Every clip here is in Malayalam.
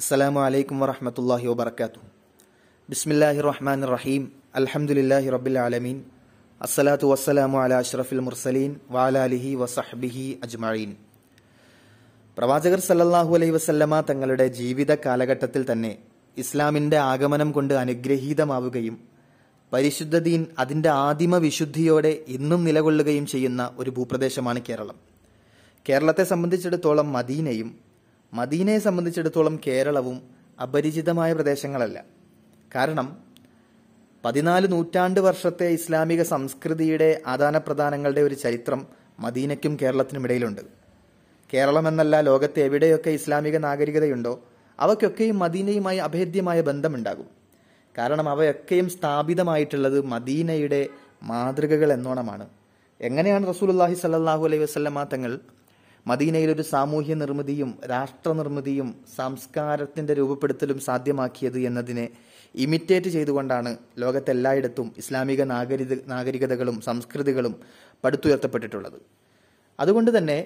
അസ്സലാമു അലൈക്കും വറഹമത്തല്ലാഹി വബർക്കാത്തു ബിസ്മില്ലാഹി റഹ്മാൻ റഹീം അലഹമുല്ലാഹി റബ്ബിൽ ആലമീൻ. അസ്സലാത്തു വസ്സലാമു അല അഷ്റഫിൽ മുർസലീൻ വാലാലിഹി വസഹ്ബിഹി അജ്മഈൻ. പ്രവാചകർ സല്ലല്ലാഹു അലൈഹി വസല്ലമ തങ്ങളുടെ ജീവിത കാലഘട്ടത്തിൽ തന്നെ ഇസ്ലാമിന്റെ ആഗമനം കൊണ്ട് അനുഗ്രഹീതമാവുകയും പരിശുദ്ധ ദീൻ അതിന്റെ ആദിമ വിശുദ്ധിയോടെ ഇന്നും നിലകൊള്ളുകയും ചെയ്യുന്ന ഒരു ഭൂപ്രദേശമാണ് കേരളം. കേരളത്തെ സംബന്ധിച്ചിടത്തോളം മദീനയും മദീനയെ സംബന്ധിച്ചിടത്തോളം കേരളവും അപരിചിതമായ പ്രദേശങ്ങളല്ല. കാരണം പതിനാല് നൂറ്റാണ്ട് വർഷത്തെ ഇസ്ലാമിക സംസ്കൃതിയുടെ ആദാനപ്രദാനങ്ങളുടെ ഒരു ചരിത്രം മദീനയ്ക്കും കേരളത്തിനും ഇടയിലുണ്ട്. കേരളം എന്നല്ല ലോകത്തെ എവിടെയൊക്കെ ഇസ്ലാമിക നാഗരികതയുണ്ടോ അവയ്ക്കൊക്കെയും മദീനയുമായി അഭേദ്യമായ ബന്ധമുണ്ടാകും. കാരണം അവയൊക്കെയും സ്ഥാപിതമായിട്ടുള്ളത് മദീനയുടെ മാതൃകകൾ എന്നോണമാണ്. എങ്ങനെയാണ് റസൂലുല്ലാഹി സല്ലാഹു അലൈഹി വസ്ലമാ തങ്ങൾ മദീനയിൽ ഒരു സാമൂഹ്യ നിർമ്മിതിയും രാഷ്ട്ര നിർമ്മിതിയും സംസ്കാരത്തിന്റെ രൂപപ്പെടുത്തലും സാധ്യമാക്കിയത് എന്നതിനെ ഇമിറ്റേറ്റ് ചെയ്തുകൊണ്ടാണ് ലോകത്തെല്ലായിടത്തും ഇസ്ലാമിക നാഗരിക നാഗരികതകളും സംസ്കൃതികളും പടുത്തുയർത്തപ്പെട്ടിട്ടുള്ളത്. അതുകൊണ്ട് തന്നെ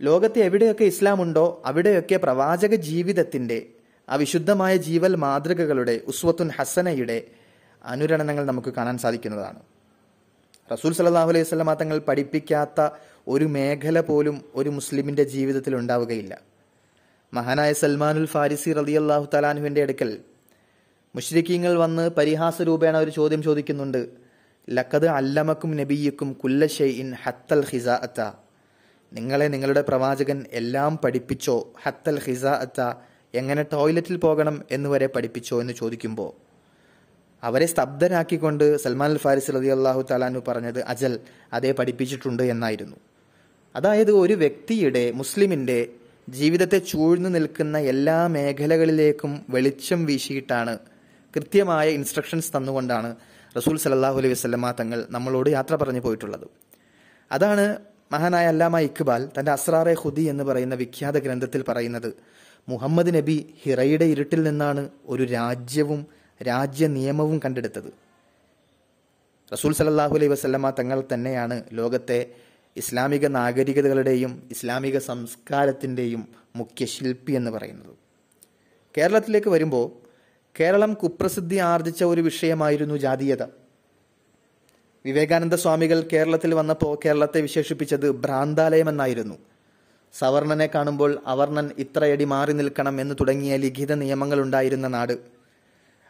ലോകത്തെ എവിടെയൊക്കെ ഇസ്ലാം ഉണ്ടോ അവിടെയൊക്കെ പ്രവാചക ജീവിതത്തിന്റെ ആ വിശുദ്ധമായ ജീവൽ മാതൃകകളുടെ ഉസ്വത്തുൻ ഹസനയുടെ അനുരണനങ്ങൾ നമുക്ക് കാണാൻ സാധിക്കുന്നതാണ്. റസൂൽ സല്ലാഹു അലൈഹി സ്വലമ തങ്ങൾ പഠിപ്പിക്കാത്ത ഒരു മേഖല പോലും ഒരു മുസ്ലിമിന്റെ ജീവിതത്തിൽ ഉണ്ടാവുകയില്ല. മഹാനായ സൽമാനുൽ ഫാരിസി റതി അള്ളാഹു തലാനുവിന്റെ അടുക്കൽ മുഷ്രിഖീങ്ങൾ വന്ന് പരിഹാസ രൂപേണ ഒരു ചോദ്യം ചോദിക്കുന്നുണ്ട്. ലക്കത് അല്ലമക്കും നബിയക്കും കുല്ല ഷെയ്ൻ ഹത്തൽ ഹിസ അത്ത നിങ്ങളെ നിങ്ങളുടെ പ്രവാചകൻ എല്ലാം പഠിപ്പിച്ചോ? ഹത്തൽ ഹിസ അത്ത എങ്ങനെ ടോയ്ലറ്റിൽ പോകണം എന്നുവരെ പഠിപ്പിച്ചോ എന്ന് ചോദിക്കുമ്പോൾ അവരെ സ്തബ്ധരാക്കിക്കൊണ്ട് സൽമാൻ അൽ ഫാരിസ് റതി അള്ളാഹു താലാനു പറഞ്ഞത് അജൽ അതേ പഠിപ്പിച്ചിട്ടുണ്ട് എന്നായിരുന്നു. അതായത് ഒരു വ്യക്തിയുടെ മുസ്ലിമിന്റെ ജീവിതത്തെ ചൂഴ്ന്നു നിൽക്കുന്ന എല്ലാ മേഖലകളിലേക്കും വെളിച്ചം വീശിയിട്ടാണ് കൃത്യമായ ഇൻസ്ട്രക്ഷൻസ് തന്നുകൊണ്ടാണ് റസൂൽ സലല്ലാഹു അലൈഹി വസ്ലമ തങ്ങൾ നമ്മളോട് യാത്ര പറഞ്ഞു പോയിട്ടുള്ളത്. അതാണ് മഹാനായ അല്ലാമ ഇക്ബാൽ തന്റെ അസ്രാറെ ഹുദി എന്ന് പറയുന്ന വിഖ്യാത ഗ്രന്ഥത്തിൽ പറയുന്നത്. മുഹമ്മദ് നബി ഹിറയുടെ ഇരുട്ടിൽ നിന്നാണ് ഒരു രാജ്യവും രാജ്യ നിയമവും കണ്ടെടുത്തത്. റസൂൽ സലല്ലാഹു അലൈഹി വസ്ലമ തങ്ങൾ തന്നെയാണ് ലോകത്തെ ഇസ്ലാമിക നാഗരികതകളുടെയും ഇസ്ലാമിക സംസ്കാരത്തിന്റെയും മുഖ്യ ശില്പി എന്ന് പറയുന്നത്. കേരളത്തിലേക്ക് വരുമ്പോൾ കേരളം കുപ്രസിദ്ധി ആർജിച്ച ഒരു വിഷയമായിരുന്നു ജാതീയത. വിവേകാനന്ദ സ്വാമികൾ കേരളത്തിൽ വന്നപ്പോൾ കേരളത്തെ വിശേഷിപ്പിച്ചത് ഭ്രാന്താലയം എന്നായിരുന്നു. സവർണനെ കാണുമ്പോൾ അവർണൻ ഇത്രയടി മാറി നിൽക്കണം എന്ന് തുടങ്ങിയ ലിഖിത നിയമങ്ങൾ ഉണ്ടായിരുന്ന നാട്.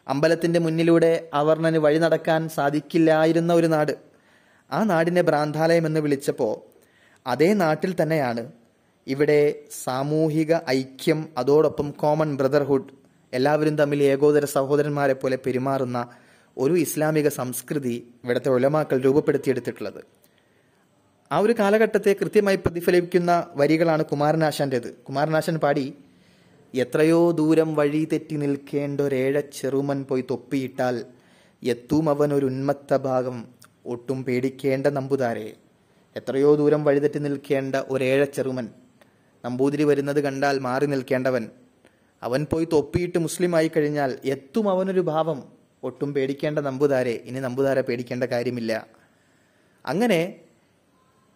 അമ്പലത്തിന്റെ മുന്നിലൂടെ അവർണന് വഴി നടക്കാൻ സാധിക്കില്ലായിരുന്ന ഒരു നാട്. ആ നാടിനെ ഭ്രാന്താലയം എന്ന് വിളിച്ചപ്പോൾ അതേ നാട്ടിൽ തന്നെയാണ് ഇവിടെ സാമൂഹിക ഐക്യം അതോടൊപ്പം കോമൺ ബ്രദർഹുഡ് എല്ലാവരും തമ്മിൽ ഏകോദര സഹോദരന്മാരെ പോലെ പെരുമാറുന്ന ഒരു ഇസ്ലാമിക സംസ്കൃതി ഇവിടുത്തെ ഒലമാക്കൾ രൂപപ്പെടുത്തിയെടുത്തിട്ടുള്ളത്. ആ ഒരു കാലഘട്ടത്തെ കൃത്യമായി പ്രതിഫലിപ്പിക്കുന്ന വരികളാണ് കുമാരനാശാന്റേത്. കുമാരനാശൻ പാടി എത്രയോ ദൂരം വഴി തെറ്റി നിൽക്കേണ്ട ഒരേഴ ചെറുമൻ പോയി തൊപ്പിയിട്ടാൽ എത്തും ഉന്മത്ത ഭാഗം ഒട്ടും പേടിക്കേണ്ട നമ്പുതാരെ. എത്രയോ ദൂരം വഴിതെറ്റി നിൽക്കേണ്ട ഒരേഴ ചെറുമൻ. നമ്പൂതിരി വരുന്നത് കണ്ടാൽ മാറി നിൽക്കേണ്ടവൻ. അവൻ പോയി തൊപ്പിയിട്ട് മുസ്ലിമായി കഴിഞ്ഞാൽ എത്തും അവനൊരു ഭാവം. ഒട്ടും പേടിക്കേണ്ട നമ്പുതാരെ. ഇനി നമ്പുതാരെ പേടിക്കേണ്ട കാര്യമില്ല. അങ്ങനെ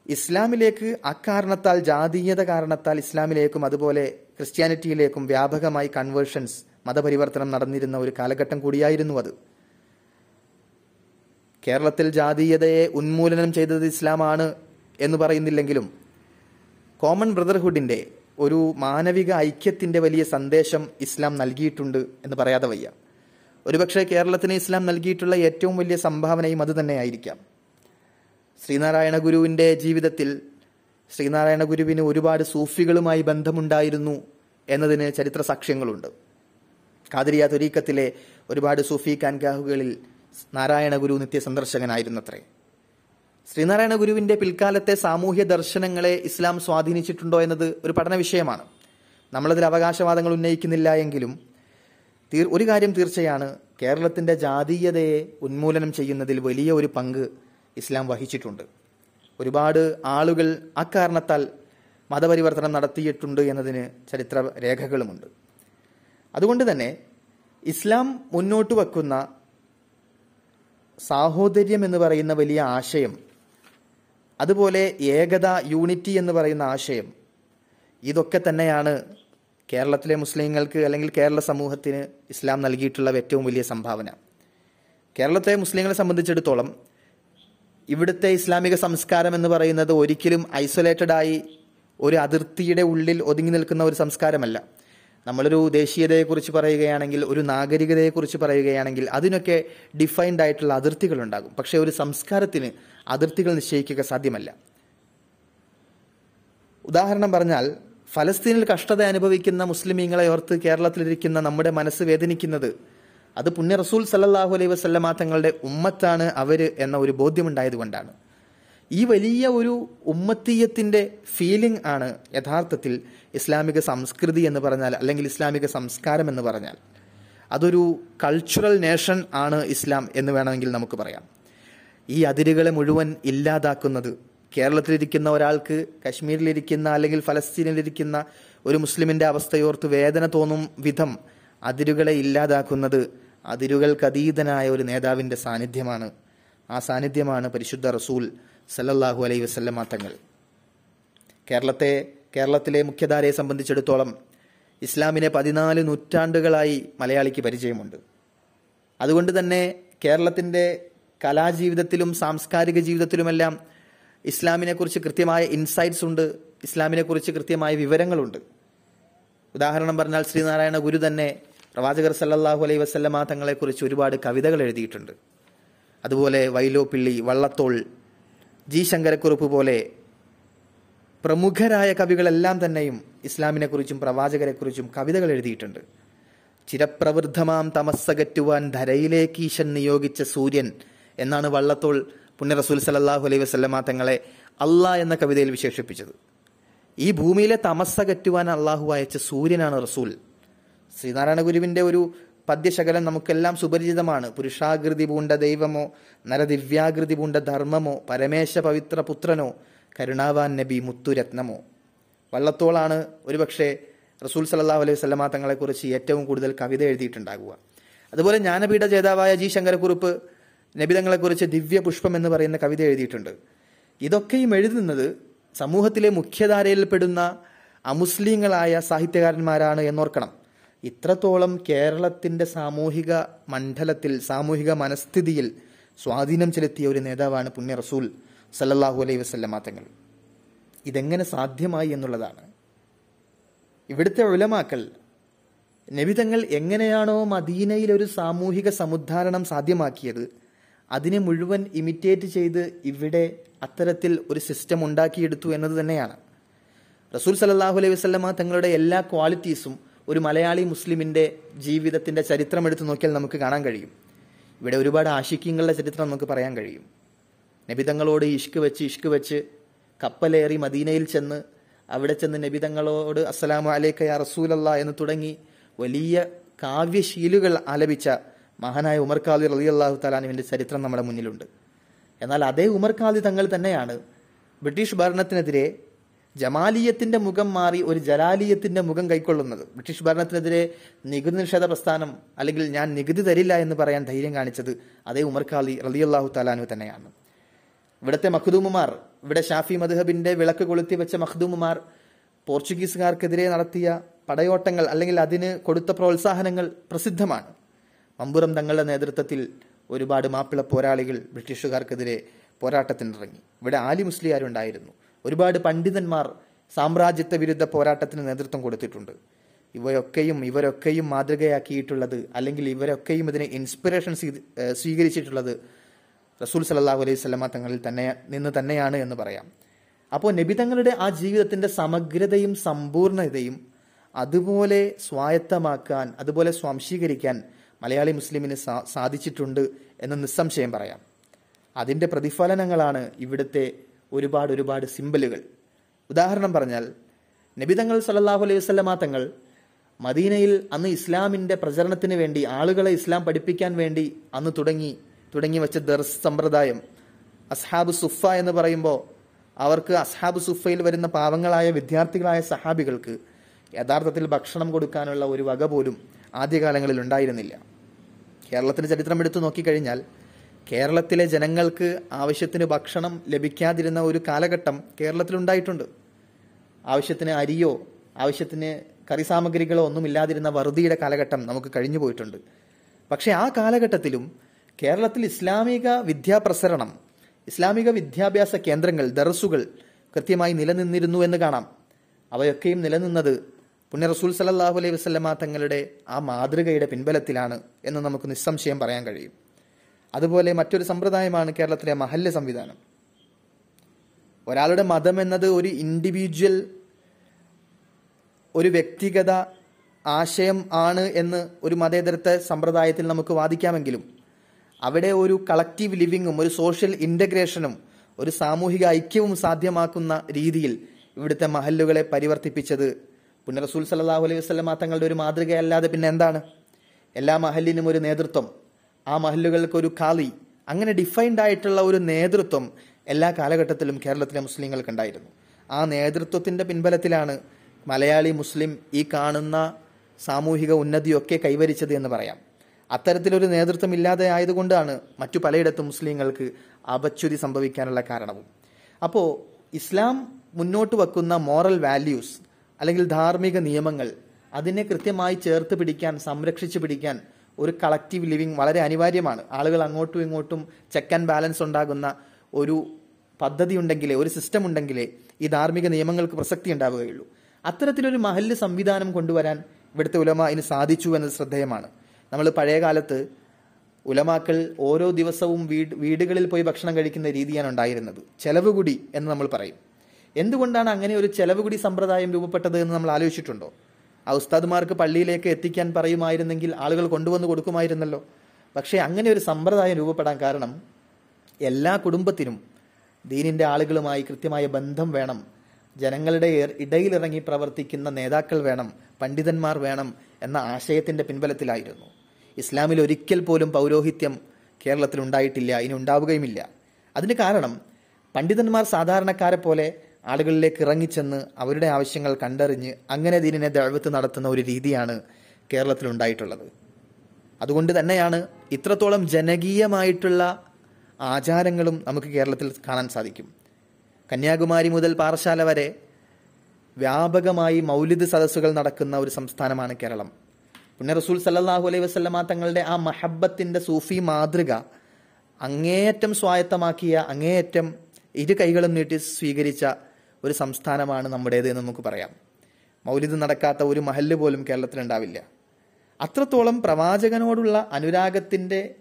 ഇസ്ലാമിലേക്ക് അക്കാരണത്താൽ ജാതീയത കാരണത്താൽ ഇസ്ലാമിലേക്കും അതുപോലെ ക്രിസ്ത്യാനിറ്റിയിലേക്കും വ്യാപകമായി കൺവേർഷൻസ് മതപരിവർത്തനം നടന്നിരുന്ന ഒരു കാലഘട്ടം കൂടിയായിരുന്നു അത്. കേരളത്തിൽ ജാതീയതയെ ഉന്മൂലനം ചെയ്തത് ഇസ്ലാമാണ് എന്ന് പറയുന്നില്ലെങ്കിലും കോമൺ ബ്രദർഹുഡിന്റെ ഒരു മാനവിക ഐക്യത്തിന്റെ വലിയ സന്ദേശം ഇസ്ലാം നൽകിയിട്ടുണ്ട് എന്ന് പറയാതെ വയ്യ. ഒരുപക്ഷെ കേരളത്തിന് ഇസ്ലാം നൽകിയിട്ടുള്ള ഏറ്റവും വലിയ സംഭാവനയും അത് തന്നെയായിരിക്കാം. ശ്രീനാരായണ ഗുരുവിന്റെ ജീവിതത്തിൽ ശ്രീനാരായണ ഗുരുവിന് ഒരുപാട് സൂഫികളുമായി ബന്ധമുണ്ടായിരുന്നു എന്നതിന് ചരിത്ര സാക്ഷ്യങ്ങളുണ്ട്. കാതിരിയ തൊരീക്കത്തിലെ ഒരുപാട് സൂഫി കാൻകാഹുകളിൽ നാരായണ ഗുരു നിത്യ സന്ദർശകനായിരുന്നത്രേ. ശ്രീനാരായണ ഗുരുവിന്റെ പിൽക്കാലത്തെ സാമൂഹ്യ ദർശനങ്ങളെ ഇസ്ലാം സ്വാധീനിച്ചിട്ടുണ്ടോ എന്നത് ഒരു പഠന വിഷയമാണ്. നമ്മളതിൽ അവകാശവാദങ്ങൾ ഉന്നയിക്കുന്നില്ല എങ്കിലും തീർ ഒരു കാര്യം തീർച്ചയാണ് കേരളത്തിന്റെ ജാതീയതയെ ഉന്മൂലനം ചെയ്യുന്നതിൽ വലിയ ഒരു പങ്ക് ഇസ്ലാം വഹിച്ചിട്ടുണ്ട്. ഒരുപാട് ആളുകൾ അക്കാരണത്താൽ മതപരിവർത്തനം നടത്തിയിട്ടുണ്ട് എന്നതിന് ചരിത്ര രേഖകളുമുണ്ട് അതുകൊണ്ട് തന്നെ ഇസ്ലാം മുന്നോട്ട് വെക്കുന്ന സാഹോദര്യം എന്ന് പറയുന്ന വലിയ ആശയം അതുപോലെ ഏകത യൂണിറ്റി എന്ന് പറയുന്ന ആശയം ഇതൊക്കെ തന്നെയാണ് കേരളത്തിലെ മുസ്ലിങ്ങൾക്ക് അല്ലെങ്കിൽ കേരള സമൂഹത്തിന് ഇസ്ലാം നൽകിയിട്ടുള്ള ഏറ്റവും വലിയ സംഭാവന. കേരളത്തെ മുസ്ലിങ്ങളെ സംബന്ധിച്ചിടത്തോളം ഇവിടുത്തെ ഇസ്ലാമിക സംസ്കാരം എന്ന് പറയുന്നത് ഒരിക്കലും ഐസൊലേറ്റഡായി ഒരു അതിർത്തിയുടെ ഉള്ളിൽ ഒതുങ്ങി നിൽക്കുന്ന ഒരു സംസ്കാരമല്ല. നമ്മളൊരു ദേശീയതയെക്കുറിച്ച് പറയുകയാണെങ്കിൽ ഒരു നാഗരികതയെക്കുറിച്ച് പറയുകയാണെങ്കിൽ അതിനൊക്കെ ഡിഫൈൻഡ് ആയിട്ടുള്ള അതിർത്തികൾ ഉണ്ടാകും പക്ഷേ ഒരു സംസ്കാരത്തിന് അതിർത്തികൾ നിശ്ചയിക്കുക സാധ്യമല്ല. ഉദാഹരണം പറഞ്ഞാൽ ഫലസ്തീനിൽ കഷ്ടത അനുഭവിക്കുന്ന മുസ്ലിമീങ്ങളെ ഓർത്ത് കേരളത്തിലിരിക്കുന്ന നമ്മുടെ മനസ്സ് വേദനിക്കുന്നത് അത് പുണ്യ റസൂൽ സല്ലാഹു അലൈഹി വസ്ലമ തങ്ങളുടെ ഉമ്മത്താണ് അവർ എന്ന ഒരു ബോധ്യമുണ്ടായതുകൊണ്ടാണ്. ഈ വലിയ ഒരു ഉമ്മത്തീയത്തിന്റെ ഫീലിംഗ് ആണ് യഥാർത്ഥത്തിൽ ഇസ്ലാമിക സംസ്കൃതി എന്ന് പറഞ്ഞാൽ അല്ലെങ്കിൽ ഇസ്ലാമിക സംസ്കാരം എന്ന് പറഞ്ഞാൽ. അതൊരു കൾച്ചറൽ നേഷൻ ആണ് ഇസ്ലാം എന്ന് വേണമെങ്കിൽ നമുക്ക് പറയാം. ഈ അതിരുകളെ മുഴുവൻ ഇല്ലാതാക്കുന്നത് കേരളത്തിലിരിക്കുന്ന ഒരാൾക്ക് കശ്മീരിലിരിക്കുന്ന അല്ലെങ്കിൽ ഫലസ്തീനിലിരിക്കുന്ന ഒരു മുസ്ലിമിന്റെ അവസ്ഥയോർത്ത് വേദന തോന്നും വിധം അതിരുകളെ ഇല്ലാതാക്കുന്നത് അതിരുകൾക്കതീതനായ ഒരു നേതാവിന്റെ സാന്നിധ്യമാണ്. ആ സാന്നിധ്യമാണ് പരിശുദ്ധ റസൂൽ സല്ലല്ലാഹു അലൈ വസല്ലമ തങ്ങൾ. കേരളത്തെ കേരളത്തിലെ മുഖ്യധാരയെ സംബന്ധിച്ചിടത്തോളം ഇസ്ലാമിനെ പതിനാല് നൂറ്റാണ്ടുകളായി മലയാളിക്ക് പരിചയമുണ്ട്. അതുകൊണ്ട് തന്നെ കേരളത്തിന്റെ കലാജീവിതത്തിലും സാംസ്കാരിക ജീവിതത്തിലുമെല്ലാം ഇസ്ലാമിനെക്കുറിച്ച് കൃത്യമായ ഇൻസൈറ്റ്സ് ഉണ്ട് ഇസ്ലാമിനെക്കുറിച്ച് കൃത്യമായ വിവരങ്ങളുണ്ട്. ഉദാഹരണം പറഞ്ഞാൽ ശ്രീനാരായണ ഗുരു തന്നെ പ്രവാചകർ സല്ലല്ലാഹു അലൈ വസല്ലമ തങ്ങളെക്കുറിച്ച് ഒരുപാട് കവിതകൾ എഴുതിയിട്ടുണ്ട്. അതുപോലെ വൈലോപ്പിള്ളി വള്ളത്തോൾ ജി ശങ്കരക്കുറുപ്പ് പോലെ പ്രമുഖരായ കവികളെല്ലാം തന്നെയും ഇസ്ലാമിനെക്കുറിച്ചും പ്രവാചകരെക്കുറിച്ചും കവിതകൾ എഴുതിയിട്ടുണ്ട്. ചിരപ്രവൃദ്ധമാം തമസ്സകറ്റുവാൻ ധരയിലേക്ക് ഈശൻ നിയോഗിച്ച സൂര്യൻ എന്നാണ് വള്ളത്തോൾ പുണ്യ റസൂൽ സലല്ലാഹു അലൈഹി വസ്ലമ തങ്ങളെ അള്ളാ എന്ന കവിതയിൽ വിശേഷിപ്പിച്ചത്. ഈ ഭൂമിയിലെ തമസ്സകറ്റുവാൻ അള്ളാഹു അയച്ച സൂര്യനാണ് റസൂൽ. ശ്രീനാരായണ ഗുരുവിന്റെ ഒരു പദ്യശകലം നമുക്കെല്ലാം സുപരിചിതമാണ്. പുരുഷാകൃതി പൂണ്ട ദൈവമോ നരദിവ്യാകൃതി പൂണ്ട ധർമ്മമോ പരമേശ പവിത്ര പുത്രനോ കരുണാവാൻ നബി മുത്തുരത്നമോ വള്ളത്തോളാണ് ഒരുപക്ഷെ റസൂൽ സല്ലാ അലൈഹി സ്വലമാ തങ്ങളെക്കുറിച്ച് ഏറ്റവും കൂടുതൽ കവിത എഴുതിയിട്ടുണ്ടാകുക അതുപോലെ ജ്ഞാനപീഠ ജേതാവായ ജി ശങ്കരക്കുറുപ്പ് നബിതങ്ങളെക്കുറിച്ച് ദിവ്യ പുഷ്പം എന്ന് പറയുന്ന കവിത എഴുതിയിട്ടുണ്ട്. ഇതൊക്കെയും എഴുതുന്നത് സമൂഹത്തിലെ മുഖ്യധാരയിൽപ്പെടുന്ന അമുസ്ലിങ്ങളായ സാഹിത്യകാരന്മാരാണ് എന്നോർക്കണം. ഇത്രത്തോളം കേരളത്തിന്റെ സാമൂഹിക മണ്ഡലത്തിൽ സാമൂഹിക മനസ്ഥിതിയിൽ സ്വാധീനം ചെലുത്തിയ ഒരു നേതാവാണ് പുണ്യ റസൂൽ സല്ലല്ലാഹു അലൈഹി വസല്ലമ തങ്ങൾ. ഇതെങ്ങനെ സാധ്യമായി എന്നുള്ളതാണ്. ഇവിടുത്തെ ഉലമാക്കൽ നബിതങ്ങൾ എങ്ങനെയാണോ മദീനയിൽ ഒരു സാമൂഹിക സമുദ്ധാരണം സാധ്യമാക്കിയത് അതിനെ മുഴുവൻ ഇമിറ്റേറ്റ് ചെയ്ത് ഇവിടെ അത്തരത്തിൽ ഒരു സിസ്റ്റം ഉണ്ടാക്കിയെടുത്തു എന്നത് തന്നെയാണ്. റസൂൽ സലല്ലാഹു അലൈഹി വസ്ലമ തങ്ങളുടെ എല്ലാ ക്വാളിറ്റീസും ഒരു മലയാളി മുസ്ലിമിന്റെ ജീവിതത്തിന്റെ ചരിത്രം എടുത്തു നോക്കിയാൽ നമുക്ക് കാണാൻ കഴിയും. ഇവിടെ ഒരുപാട് ആശിക്യങ്ങളുടെ ചരിത്രം നമുക്ക് പറയാൻ കഴിയും. നബിതങ്ങളോട് ഇഷ്ക് വെച്ച് ഇഷ്ക് വെച്ച് കപ്പലേറി മദീനയിൽ ചെന്ന് അവിടെ ചെന്ന് നബിതങ്ങളോട് അസ്സലാമു അലൈക്ക യാ റസൂലല്ല എന്ന് തുടങ്ങി വലിയ കാവ്യശീലുകൾ ആലപിച്ച മഹാനായ ഉമർ ഖാദി റലി അള്ളാഹു തലാനുവിന്റെ ചരിത്രം നമ്മുടെ മുന്നിലുണ്ട്. എന്നാൽ അതേ ഉമർ ഖാദി തങ്ങൾ തന്നെയാണ് ബ്രിട്ടീഷ് ഭരണത്തിനെതിരെ ജമാലിയത്തിന്റെ മുഖം മാറി ഒരു ജലാലിയത്തിന്റെ മുഖം കൈക്കൊള്ളുന്നത്. ബ്രിട്ടീഷ് ഭരണത്തിനെതിരെ നികുതി നിഷേധ പ്രസ്ഥാനം അല്ലെങ്കിൽ ഞാൻ നികുതി തരില്ല എന്ന് പറയാൻ ധൈര്യം കാണിച്ചത് അതേ ഉമർ ഖാലി റലി അള്ളാഹു തലാനു തന്നെയാണ്. ഇവിടുത്തെ മഖ്ദൂമുമാർ ഇവിടെ ഷാഫി മദ്ഹബിന്റെ വിളക്ക് കൊളുത്തി വെച്ച മഖ്ദൂമുമാർ പോർച്ചുഗീസുകാർക്കെതിരെ നടത്തിയ പടയോട്ടങ്ങൾ അല്ലെങ്കിൽ അതിന് കൊടുത്ത പ്രോത്സാഹനങ്ങൾ പ്രസിദ്ധമാണ്. മമ്പുറം തങ്ങളുടെ നേതൃത്വത്തിൽ ഒരുപാട് മാപ്പിള പോരാളികൾ ബ്രിട്ടീഷുകാർക്കെതിരെ പോരാട്ടത്തിനിറങ്ങി. ഇവിടെ ആലി മുസ്ലിയാരുണ്ടായിരുന്നു. ഒരുപാട് പണ്ഡിതന്മാർ സാമ്രാജ്യത്വ വിരുദ്ധ പോരാട്ടത്തിന് നേതൃത്വം കൊടുത്തിട്ടുണ്ട്. ഇവയൊക്കെയും ഇവരൊക്കെയും മാതൃകയാക്കിയിട്ടുള്ളത് അല്ലെങ്കിൽ ഇവരൊക്കെയും ഇതിനെ ഇൻസ്പിറേഷൻ സ്വീകരിച്ചിട്ടുള്ളത് റസൂൽ സലാഹു അലൈഹി സ്വലമ തങ്ങളിൽ തന്നെ നിന്ന് തന്നെയാണ് എന്ന് പറയാം. അപ്പോൾ നബിതങ്ങളുടെ ആ ജീവിതത്തിന്റെ സമഗ്രതയും സമ്പൂർണതയും അതുപോലെ സ്വായത്തമാക്കാൻ അതുപോലെ സ്വാംശീകരിക്കാൻ മലയാളി മുസ്ലിമിന് സാധിച്ചിട്ടുണ്ട് എന്ന് നിസ്സംശയം പറയാം. അതിന്റെ പ്രതിഫലനങ്ങളാണ് ഇവിടുത്തെ ഒരുപാട് ഒരുപാട് സിമ്പലുകൾ ഉദാഹരണം പറഞ്ഞാൽ നബിതങ്ങൾ സല്ലാഹു അലൈഹി വസ്ലമാ തങ്ങൾ മദീനയിൽ അന്ന് ഇസ്ലാമിന്റെ പ്രചരണത്തിന് വേണ്ടി ആളുകളെ ഇസ്ലാം പഠിപ്പിക്കാൻ വേണ്ടി അന്ന് തുടങ്ങി തുടങ്ങി വെച്ച ദർസ് സമ്പ്രദായം. അസ്ഹാബ് സുഫ എന്ന് പറയുമ്പോൾ അവർക്ക് അസ്ഹാബ് സുഫയിൽ വരുന്ന പാവങ്ങളായ വിദ്യാർത്ഥികളായ സഹാബികൾക്ക് യഥാർത്ഥത്തിൽ ഭക്ഷണം കൊടുക്കാനുള്ള ഒരു വക പോലും ആദ്യകാലങ്ങളിൽ ഉണ്ടായിരുന്നില്ല. കേരളത്തിന്റെ ചരിത്രം എടുത്തു നോക്കിക്കഴിഞ്ഞാൽ കേരളത്തിലെ ജനങ്ങൾക്ക് ആവശ്യത്തിന് ഭക്ഷണം ലഭിക്കാതിരുന്ന ഒരു കാലഘട്ടം കേരളത്തിലുണ്ടായിട്ടുണ്ട്. ആവശ്യത്തിന് അരിയോ ആവശ്യത്തിന് കറിസാമഗ്രികളോ ഒന്നും ഇല്ലാതിരുന്ന വറുതിയുടെ കാലഘട്ടം നമുക്ക് കഴിഞ്ഞു പോയിട്ടുണ്ട്. പക്ഷെ ആ കാലഘട്ടത്തിലും കേരളത്തിൽ ഇസ്ലാമിക വിദ്യാപ്രസരണം ഇസ്ലാമിക വിദ്യാഭ്യാസ കേന്ദ്രങ്ങൾ ദർസുകൾ കൃത്യമായി നിലനിന്നിരുന്നു എന്ന് കാണാം. അവയൊക്കെയും നിലനിന്നത് പുണ്യ റസൂൽ സലല്ലാഹു അലൈഹി വസ്ലമ തങ്ങളുടെ ആ മാതൃകയുടെ പിൻബലത്തിലാണ് എന്ന് നമുക്ക് നിസ്സംശയം പറയാൻ കഴിയും. അതുപോലെ മറ്റൊരു സമ്പ്രദായമാണ് കേരളത്തിലെ മഹല്ല് സംവിധാനം. ഒരാളുടെ മതം എന്നത് ഒരു ഇൻഡിവിജ്വൽ ഒരു വ്യക്തിഗത ആശയം ആണ് എന്ന് ഒരു മതേതരത്തെ സമ്പ്രദായത്തിൽ നമുക്ക് വാദിക്കാമെങ്കിലും അവിടെ ഒരു കളക്റ്റീവ് ലിവിങ്ങും ഒരു സോഷ്യൽ ഇന്റഗ്രേഷനും ഒരു സാമൂഹിക ഐക്യവും സാധ്യമാക്കുന്ന രീതിയിൽ ഇവിടുത്തെ മഹല്ലുകളെ പരിവർത്തിപ്പിച്ചത് പുണ്യ റസൂൽ സല്ലാഹു അലൈഹി വസ്ലമ തങ്ങളുടെ ഒരു മാതൃകയല്ലാതെ പിന്നെ എന്താണ്? എല്ലാ മഹല്ലിനും ഒരു നേതൃത്വം. ആ മഹല്ലുകൾക്കൊരു കാലി അങ്ങനെ ഡിഫൈൻഡ് ആയിട്ടുള്ള ഒരു നേതൃത്വം എല്ലാ കാലഘട്ടത്തിലും കേരളത്തിലെ മുസ്ലിങ്ങൾക്ക് ഉണ്ടായിരുന്നു. ആ നേതൃത്വത്തിന്റെ പിൻബലത്തിലാണ് മലയാളി മുസ്ലിം ഈ കാണുന്ന സാമൂഹിക ഉന്നതിയൊക്കെ കൈവരിച്ചത് എന്ന് പറയാം. അത്തരത്തിലൊരു നേതൃത്വം ഇല്ലാതെ ആയതുകൊണ്ടാണ് മറ്റു പലയിടത്തും മുസ്ലിങ്ങൾക്ക് അപച്യുതി സംഭവിക്കാനുള്ള കാരണവും. അപ്പോൾ ഇസ്ലാം മുന്നോട്ട് വെക്കുന്ന മോറൽ വാല്യൂസ് അല്ലെങ്കിൽ ധാർമ്മിക നിയമങ്ങൾ അതിനെ കൃത്യമായി ചേർത്ത് പിടിക്കാൻ സംരക്ഷിച്ചു പിടിക്കാൻ ഒരു കളക്റ്റീവ് ലിവിങ് വളരെ അനിവാര്യമാണ്. ആളുകൾ അങ്ങോട്ടും ഇങ്ങോട്ടും ചെക്ക് ആൻഡ് ബാലൻസ് ഉണ്ടാകുന്ന ഒരു പദ്ധതി ഉണ്ടെങ്കിലേ ഒരു സിസ്റ്റം ഉണ്ടെങ്കിലേ ഈ ധാർമ്മിക നിയമങ്ങൾക്ക് പ്രസക്തി ഉണ്ടാവുകയുള്ളൂ. അത്തരത്തിലൊരു മഹല്ല് സംവിധാനം കൊണ്ടുവരാൻ ഇവിടുത്തെ ഉലമ ഇനി സാധിച്ചു എന്നത് ശ്രദ്ധേയമാണ്. നമ്മൾ പഴയ കാലത്ത് ഉലമാക്കൾ ഓരോ ദിവസവും വീട് വീടുകളിൽ പോയി ഭക്ഷണം കഴിക്കുന്ന രീതിയാണ് ഉണ്ടായിരുന്നത്. ചെലവ് കൂടി എന്ന് നമ്മൾ പറയും. എന്തുകൊണ്ടാണ് അങ്ങനെ ഒരു ചെലവ് കൂടി സമ്പ്രദായം രൂപപ്പെട്ടത് എന്ന് നമ്മൾ ആലോചിച്ചിട്ടുണ്ടോ? ആ ഉസ്താദ്മാർക്ക് പള്ളിയിലേക്ക് എത്തിക്കാൻ പറയുമായിരുന്നെങ്കിൽ ആളുകൾ കൊണ്ടുവന്ന് കൊടുക്കുമായിരുന്നല്ലോ. പക്ഷേ അങ്ങനെ ഒരു സമ്പ്രദായം രൂപപ്പെടാൻ കാരണം എല്ലാ കുടുംബത്തിനും ദീനിന്റെ ആളുകളുമായി കൃത്യമായ ബന്ധം വേണം. ജനങ്ങളുടെ ഇടയിലിറങ്ങി പ്രവർത്തിക്കുന്ന നേതാക്കൾ വേണം പണ്ഡിതന്മാർ വേണം എന്ന ആശയത്തിന്റെ പിൻബലത്തിലായിരുന്നു. ഇസ്ലാമിൽ ഒരിക്കൽ പോലും പൗരോഹിത്യം കേരളത്തിൽ ഉണ്ടായിട്ടില്ല ഇനി ഉണ്ടാവുകയുമില്ല. അതിന് കാരണം പണ്ഡിതന്മാർ സാധാരണക്കാരെ പോലെ ആളുകളിലേക്ക് ഇറങ്ങിച്ചെന്ന് അവരുടെ ആവശ്യങ്ങൾ കണ്ടറിഞ്ഞ് അങ്ങനെ ദീനിനെ ദഴവത്ത് നടത്തുന്ന ഒരു രീതിയാണ് കേരളത്തിലുണ്ടായിട്ടുള്ളത് അതുകൊണ്ട് തന്നെയാണ് ഇത്രത്തോളം ജനകീയമായിട്ടുള്ള ആചാരങ്ങളും നമുക്ക് കേരളത്തിൽ കാണാൻ സാധിക്കും. കന്യാകുമാരി മുതൽ പാറശാല വരെ വ്യാപകമായി മൗലിദ് സദസ്സുകൾ നടക്കുന്ന ഒരു സംസ്ഥാനമാണ് കേരളം. പിന്നെ റസൂൽ സല്ലാഹു അലൈഹി വസ്ലമ തങ്ങളുടെ ആ മഹബത്തിന്റെ സൂഫി മാതൃക അങ്ങേയറ്റം സ്വായത്തമാക്കിയ അങ്ങേയറ്റം ഇരു കൈകളും നീട്ടി സ്വീകരിച്ച ഒരു സംസ്ഥാനമാണ് നമ്മുടേത് എന്ന് നമുക്ക് പറയാം. മൗലിദ് നടക്കാത്ത ഒരു മഹല്ല് പോലും കേരളത്തിലുണ്ടാവില്ല. അത്രത്തോളം പ്രവാചകനോടുള്ള അനുരാഗത്തിന്റെ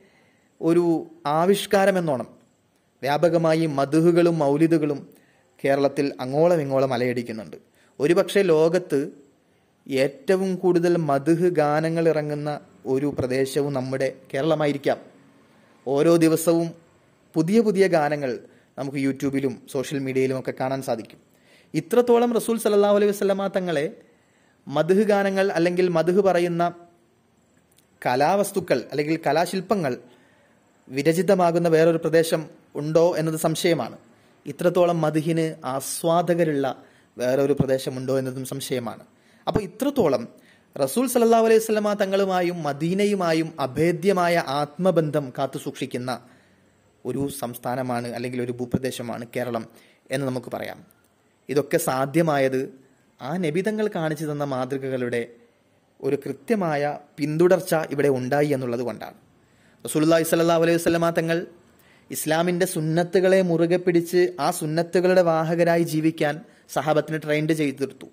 ഒരു ആവിഷ്കാരം എന്നോണം. വ്യാപകമായി മധുഹുകളും മൗലിദുകളും കേരളത്തിൽ അങ്ങോളം ഇങ്ങോളം അലയടിക്കുന്നുണ്ട്. ഒരുപക്ഷെ ലോകത്ത് ഏറ്റവും കൂടുതൽ മധുഹ് ഗാനങ്ങൾ ഇറങ്ങുന്ന ഒരു പ്രദേശവും നമ്മുടെ കേരളമായിരിക്കാം. ഓരോ ദിവസവും പുതിയ പുതിയ ഗാനങ്ങൾ നമുക്ക് യൂട്യൂബിലും സോഷ്യൽ മീഡിയയിലും ഒക്കെ കാണാൻ സാധിക്കും. ഇത്രത്തോളം റസൂൽ സലല്ലാ അലൈഹി വസ്ലമ തങ്ങളെ മധുഹ് ഗാനങ്ങൾ അല്ലെങ്കിൽ മധുഹ് പറയുന്ന കലാവസ്തുക്കൾ അല്ലെങ്കിൽ കലാശില്പങ്ങൾ വിരചിതമാകുന്ന വേറൊരു പ്രദേശം ഉണ്ടോ എന്നത് സംശയമാണ്. ഇത്രത്തോളം മധുഹിന് ആസ്വാദകരുള്ള വേറൊരു പ്രദേശമുണ്ടോ എന്നതും സംശയമാണ്. അപ്പോൾ ഇത്രത്തോളം റസൂൽ സല്ലാ അലൈഹി വസ്ലമ തങ്ങളുമായും മദീനയുമായും അഭേദ്യമായ ആത്മബന്ധം കാത്തു സൂക്ഷിക്കുന്ന ഒരു സംസ്ഥാനമാണ് അല്ലെങ്കിൽ ഒരു ഭൂപ്രദേശമാണ് കേരളം എന്ന് നമുക്ക് പറയാം. ഇതൊക്കെ സാധ്യമായത് ആ നബിതങ്ങൾ കാണിച്ചു തന്ന മാതൃകകളുടെ ഒരു കൃത്യമായ പിന്തുടർച്ച ഇവിടെ ഉണ്ടായി എന്നുള്ളത് കൊണ്ടാണ്. റസൂലുള്ളാഹി സ്വല്ലല്ലാഹു അലൈഹി വസല്ലമ തങ്ങൾ ഇസ്ലാമിന്റെ സുന്നത്തുകളെ മുറുകെ പിടിച്ച് ആ സുന്നത്തുകളുടെ വാഹകരായി ജീവിക്കാൻ സഹാബത്തിന് ട്രെയിൻഡ് ചെയ്തെടുത്തു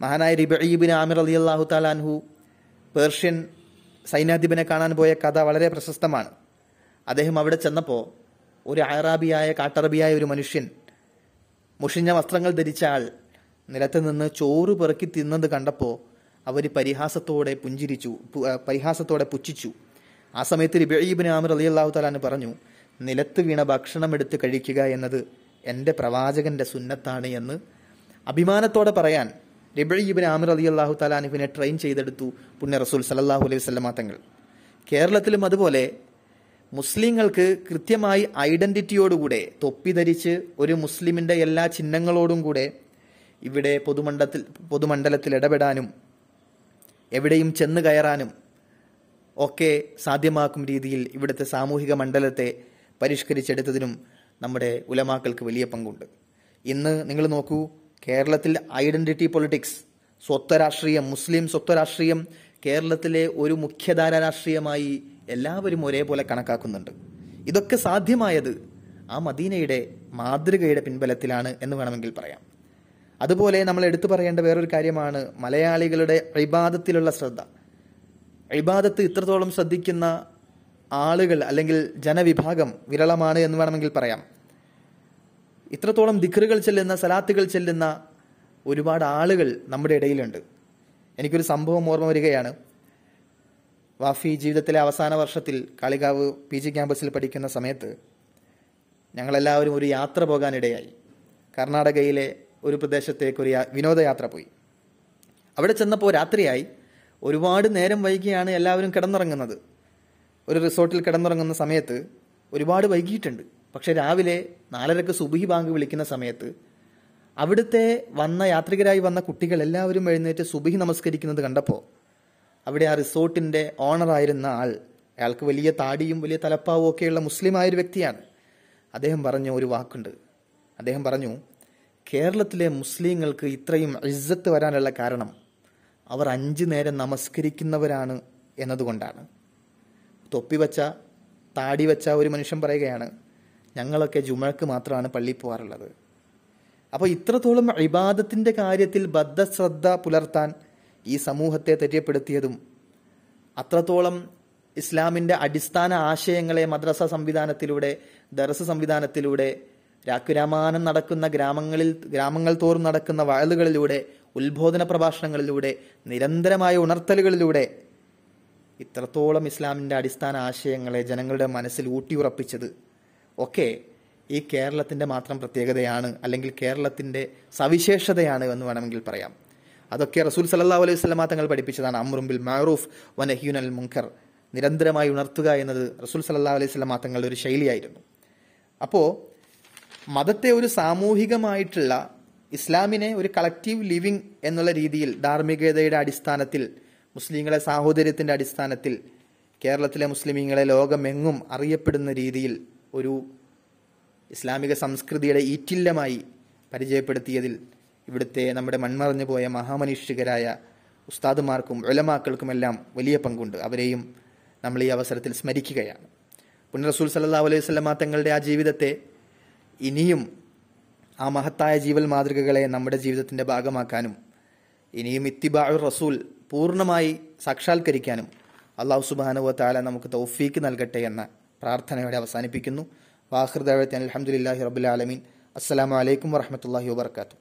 മഹാനായ റിബീബിൻ ആമിർ അലി അള്ളാഹു താലാൻഹു പേർഷ്യൻ സൈന്യാധിപനെ കാണാൻ പോയ കഥ വളരെ പ്രശസ്തമാണ്. അദ്ദേഹം അവിടെ ചെന്നപ്പോൾ ഒരു അറാബിയായ കാട്ടറബിയായ ഒരു മനുഷ്യൻ മുഷിഞ്ഞ വസ്ത്രങ്ങൾ ധരിച്ച ആൾ നിലത്ത് നിന്ന് ചോറ് പെറുക്കി തിന്നത് കണ്ടപ്പോൾ അവർ പരിഹാസത്തോടെ പുഞ്ചിരിച്ചു പരിഹാസത്തോടെ പുച്ഛിച്ചു. ആ സമയത്ത് റിബീബിൻ ആമിർ അലി അള്ളാഹു താലാൻ പറഞ്ഞു നിലത്ത് വീണ ഭക്ഷണം എടുത്ത് കഴിക്കുക എന്നത് എന്റെ പ്രവാചകന്റെ സുന്നത്താണ് എന്ന് അഭിമാനത്തോടെ പറയാൻ റിബീബിൻ ആമിർ അലി അള്ളാഹു താലാനുവിനെ ട്രെയിൻ ചെയ്തെടുത്തു പുണ്യ റസൂൽ സലല്ലാഹു അലൈഹി വസല്ലമ തങ്ങൾ. കേരളത്തിലും അതുപോലെ മുസ്ലിങ്ങൾക്ക് കൃത്യമായി ഐഡന്റിറ്റിയോടുകൂടെ തൊപ്പി ധരിച്ച് ഒരു മുസ്ലിമിന്റെ എല്ലാ ചിഹ്നങ്ങളോടും കൂടെ ഇവിടെ പൊതുമണ്ഡത്തിൽ പൊതുമണ്ഡലത്തിൽ ഇടപെടാനും എവിടെയും ചെന്ന് കയറാനും ഒക്കെ സാധ്യമാക്കും രീതിയിൽ ഇവിടുത്തെ സാമൂഹിക മണ്ഡലത്തെ പരിഷ്കരിച്ചെടുത്തതിനും നമ്മുടെ ഉലമാക്കൾക്ക് വലിയ പങ്കുണ്ട്. ഇന്ന് നിങ്ങൾ നോക്കൂ കേരളത്തിൽ ഐഡന്റിറ്റി പൊളിറ്റിക്സ് സ്വത്വ രാഷ്ട്രീയം മുസ്ലിം സ്വത്വ രാഷ്ട്രീയം കേരളത്തിലെ ഒരു മുഖ്യധാര രാഷ്ട്രീയമായി എല്ലാവരും ഒരേപോലെ കണക്കാക്കുന്നുണ്ട്. ഇതൊക്കെ സാധ്യമായത് ആ മദീനയുടെ മാതൃകയുടെ പിൻബലത്തിലാണ് എന്ന് വേണമെങ്കിൽ പറയാം. അതുപോലെ നമ്മൾ എടുത്തു പറയേണ്ട വേറൊരു കാര്യമാണ് മലയാളികളുടെ ഇബാദത്തിലുള്ള ശ്രദ്ധ. ഇബാദത്ത് ഇത്രത്തോളം ശ്രദ്ധിക്കുന്ന ആളുകൾ അല്ലെങ്കിൽ ജനവിഭാഗം വിരളമാണ് എന്ന് വേണമെങ്കിൽ പറയാം. ഇത്രത്തോളം ദിക്കറുകൾ ചെല്ലുന്ന സലാത്തുകൾ ചെല്ലുന്ന ഒരുപാട് ആളുകൾ നമ്മുടെ ഇടയിലുണ്ട്. എനിക്കൊരു സംഭവം ഓർമ്മ വരികയാണ്. വാഫി ജീവിതത്തിലെ അവസാന വർഷത്തിൽ കാളികാവ് പി ജി ക്യാമ്പസിൽ പഠിക്കുന്ന സമയത്ത് ഞങ്ങളെല്ലാവരും ഒരു യാത്ര പോകാനിടയായി. കർണാടകയിലെ ഒരു പ്രദേശത്തേക്ക് ഒരു വിനോദയാത്ര പോയി. അവിടെ ചെന്നപ്പോൾ രാത്രിയായി. ഒരുപാട് നേരം വൈകിയാണ് എല്ലാവരും കിടന്നുറങ്ങുന്നത്. ഒരു റിസോർട്ടിൽ കിടന്നുറങ്ങുന്ന സമയത്ത് ഒരുപാട് വൈകിയിട്ടുണ്ട്. പക്ഷേ രാവിലെ നാലരക്ക് സുബിഹി ബാങ്ക് വിളിക്കുന്ന സമയത്ത് അവിടുത്തെ വന്ന യാത്രികരായി വന്ന കുട്ടികൾ എല്ലാവരും എഴുന്നേറ്റ് സുബിഹി നമസ്കരിക്കുന്നത് കണ്ടപ്പോൾ അവിടെ ആ റിസോർട്ടിന്റെ ഓണറായിരുന്ന ആൾ അയാൾക്ക് വലിയ താടിയും വലിയ തലപ്പാവും ഒക്കെയുള്ള മുസ്ലിം ആയൊരു വ്യക്തിയാണ്. അദ്ദേഹം പറഞ്ഞ ഒരു വാക്കുണ്ട്. അദ്ദേഹം പറഞ്ഞു കേരളത്തിലെ മുസ്ലിങ്ങൾക്ക് ഇത്രയും ഇസ്സത്ത് വരാനുള്ള കാരണം അവർ അഞ്ചു നേരം നമസ്കരിക്കുന്നവരാണ് എന്നതുകൊണ്ടാണ്. തൊപ്പി വച്ച താടി വച്ച ഒരു മനുഷ്യൻ പറയുകയാണ് ഞങ്ങളൊക്കെ ജുമഴക്ക് മാത്രമാണ് പള്ളിയിൽ പോകാറുള്ളത്. അപ്പോൾ ഇത്രത്തോളം ഇബാദത്തിന്റെ കാര്യത്തിൽ ബദ്ധശ്രദ്ധ പുലർത്താൻ ഈ സമൂഹത്തെ തെറ്റിയപ്പെടുത്തിയതും അത്രത്തോളം ഇസ്ലാമിന്റെ അടിസ്ഥാന ആശയങ്ങളെ മദ്രസ സംവിധാനത്തിലൂടെ ദർസ് സംവിധാനത്തിലൂടെ രാക്കുരാമാനം നടക്കുന്ന ഗ്രാമങ്ങളിൽ ഗ്രാമങ്ങൾ തോറും നടക്കുന്ന വയലുകളിലൂടെ ഉത്ബോധന പ്രഭാഷണങ്ങളിലൂടെ നിരന്തരമായ ഉണർത്തലുകളിലൂടെ ഇത്രത്തോളം ഇസ്ലാമിന്റെ അടിസ്ഥാന ആശയങ്ങളെ ജനങ്ങളുടെ മനസ്സിൽ ഊട്ടിയുറപ്പിച്ചത്. ഒക്കെ ഈ കേരളത്തിന്റെ മാത്രം പ്രത്യേകതയാണ് അല്ലെങ്കിൽ കേരളത്തിന്റെ സവിശേഷതയാണ് എന്ന് വേണമെങ്കിൽ പറയാം. അതൊക്കെ റസൂൽ സല്ലാ അലൈഹി വസല്ലമ തങ്ങൾ പഠിപ്പിച്ചതാണ്. അമ്രുംബിൽ മഅറൂഫ് വനഹ്യുൻ അൽ മുങ്കർ നിരന്തരമായി ഉണർത്തുക എന്നത് റസൂൽ സല്ലാ അലൈഹി വസല്ലമ തങ്ങളുടെ ഒരു ശൈലിയായിരുന്നു. അപ്പോൾ മതത്തെ ഒരു സാമൂഹികമായിട്ടുള്ള ഇസ്ലാമിനെ ഒരു കളക്റ്റീവ് ലിവിങ് എന്നുള്ള രീതിയിൽ ധാർമ്മികതയുടെ അടിസ്ഥാനത്തിൽ മുസ്ലിങ്ങളെ സാഹോദര്യത്തിന്റെ അടിസ്ഥാനത്തിൽ കേരളത്തിലെ മുസ്ലിമീങ്ങളെ ലോകമെങ്ങും അറിയപ്പെടുന്ന രീതിയിൽ ഒരു ഇസ്ലാമിക സംസ്കൃതിയുടെ ഈറ്റില്ലമായി പരിചയപ്പെടുത്തിയതിൽ ഇവിടുത്തെ നമ്മുടെ മൺമറഞ്ഞു പോയ മഹാമനുഷ്യകരായ ഉസ്താദുമാർക്കും ഒലമാക്കൾക്കുമെല്ലാം വലിയ പങ്കുണ്ട്. അവരെയും നമ്മൾ ഈ അവസരത്തിൽ സ്മരിക്കുകയാണ്. പുണ്യ റസൂൽ സല്ലല്ലാഹു അലൈഹി വസല്ലമ തങ്ങളുടെ ആ ജീവിതത്തെ ഇനിയും ആ മഹത്തായ ജീവൽ മാതൃകകളെ നമ്മുടെ ജീവിതത്തിന്റെ ഭാഗമാക്കാനും ഇനിയും ഇത്തിബാഉർ റസൂൽ പൂർണമായി സാക്ഷാത്കരിക്കാനും അള്ളാഹു സുബാനുവ താല നമുക്ക് തൗഫീക്ക് നൽകട്ടെ എന്ന പ്രാർത്ഥനയോടെ അവസാനിപ്പിക്കുന്നു. വാഹൃദാവത്തെ അലഹമുല്ലാഹി റബുലാലമീൻ അസ്സലാമു അലൈക്കും വറഹമത്തല്ലാഹി വാബർക്കാത്തു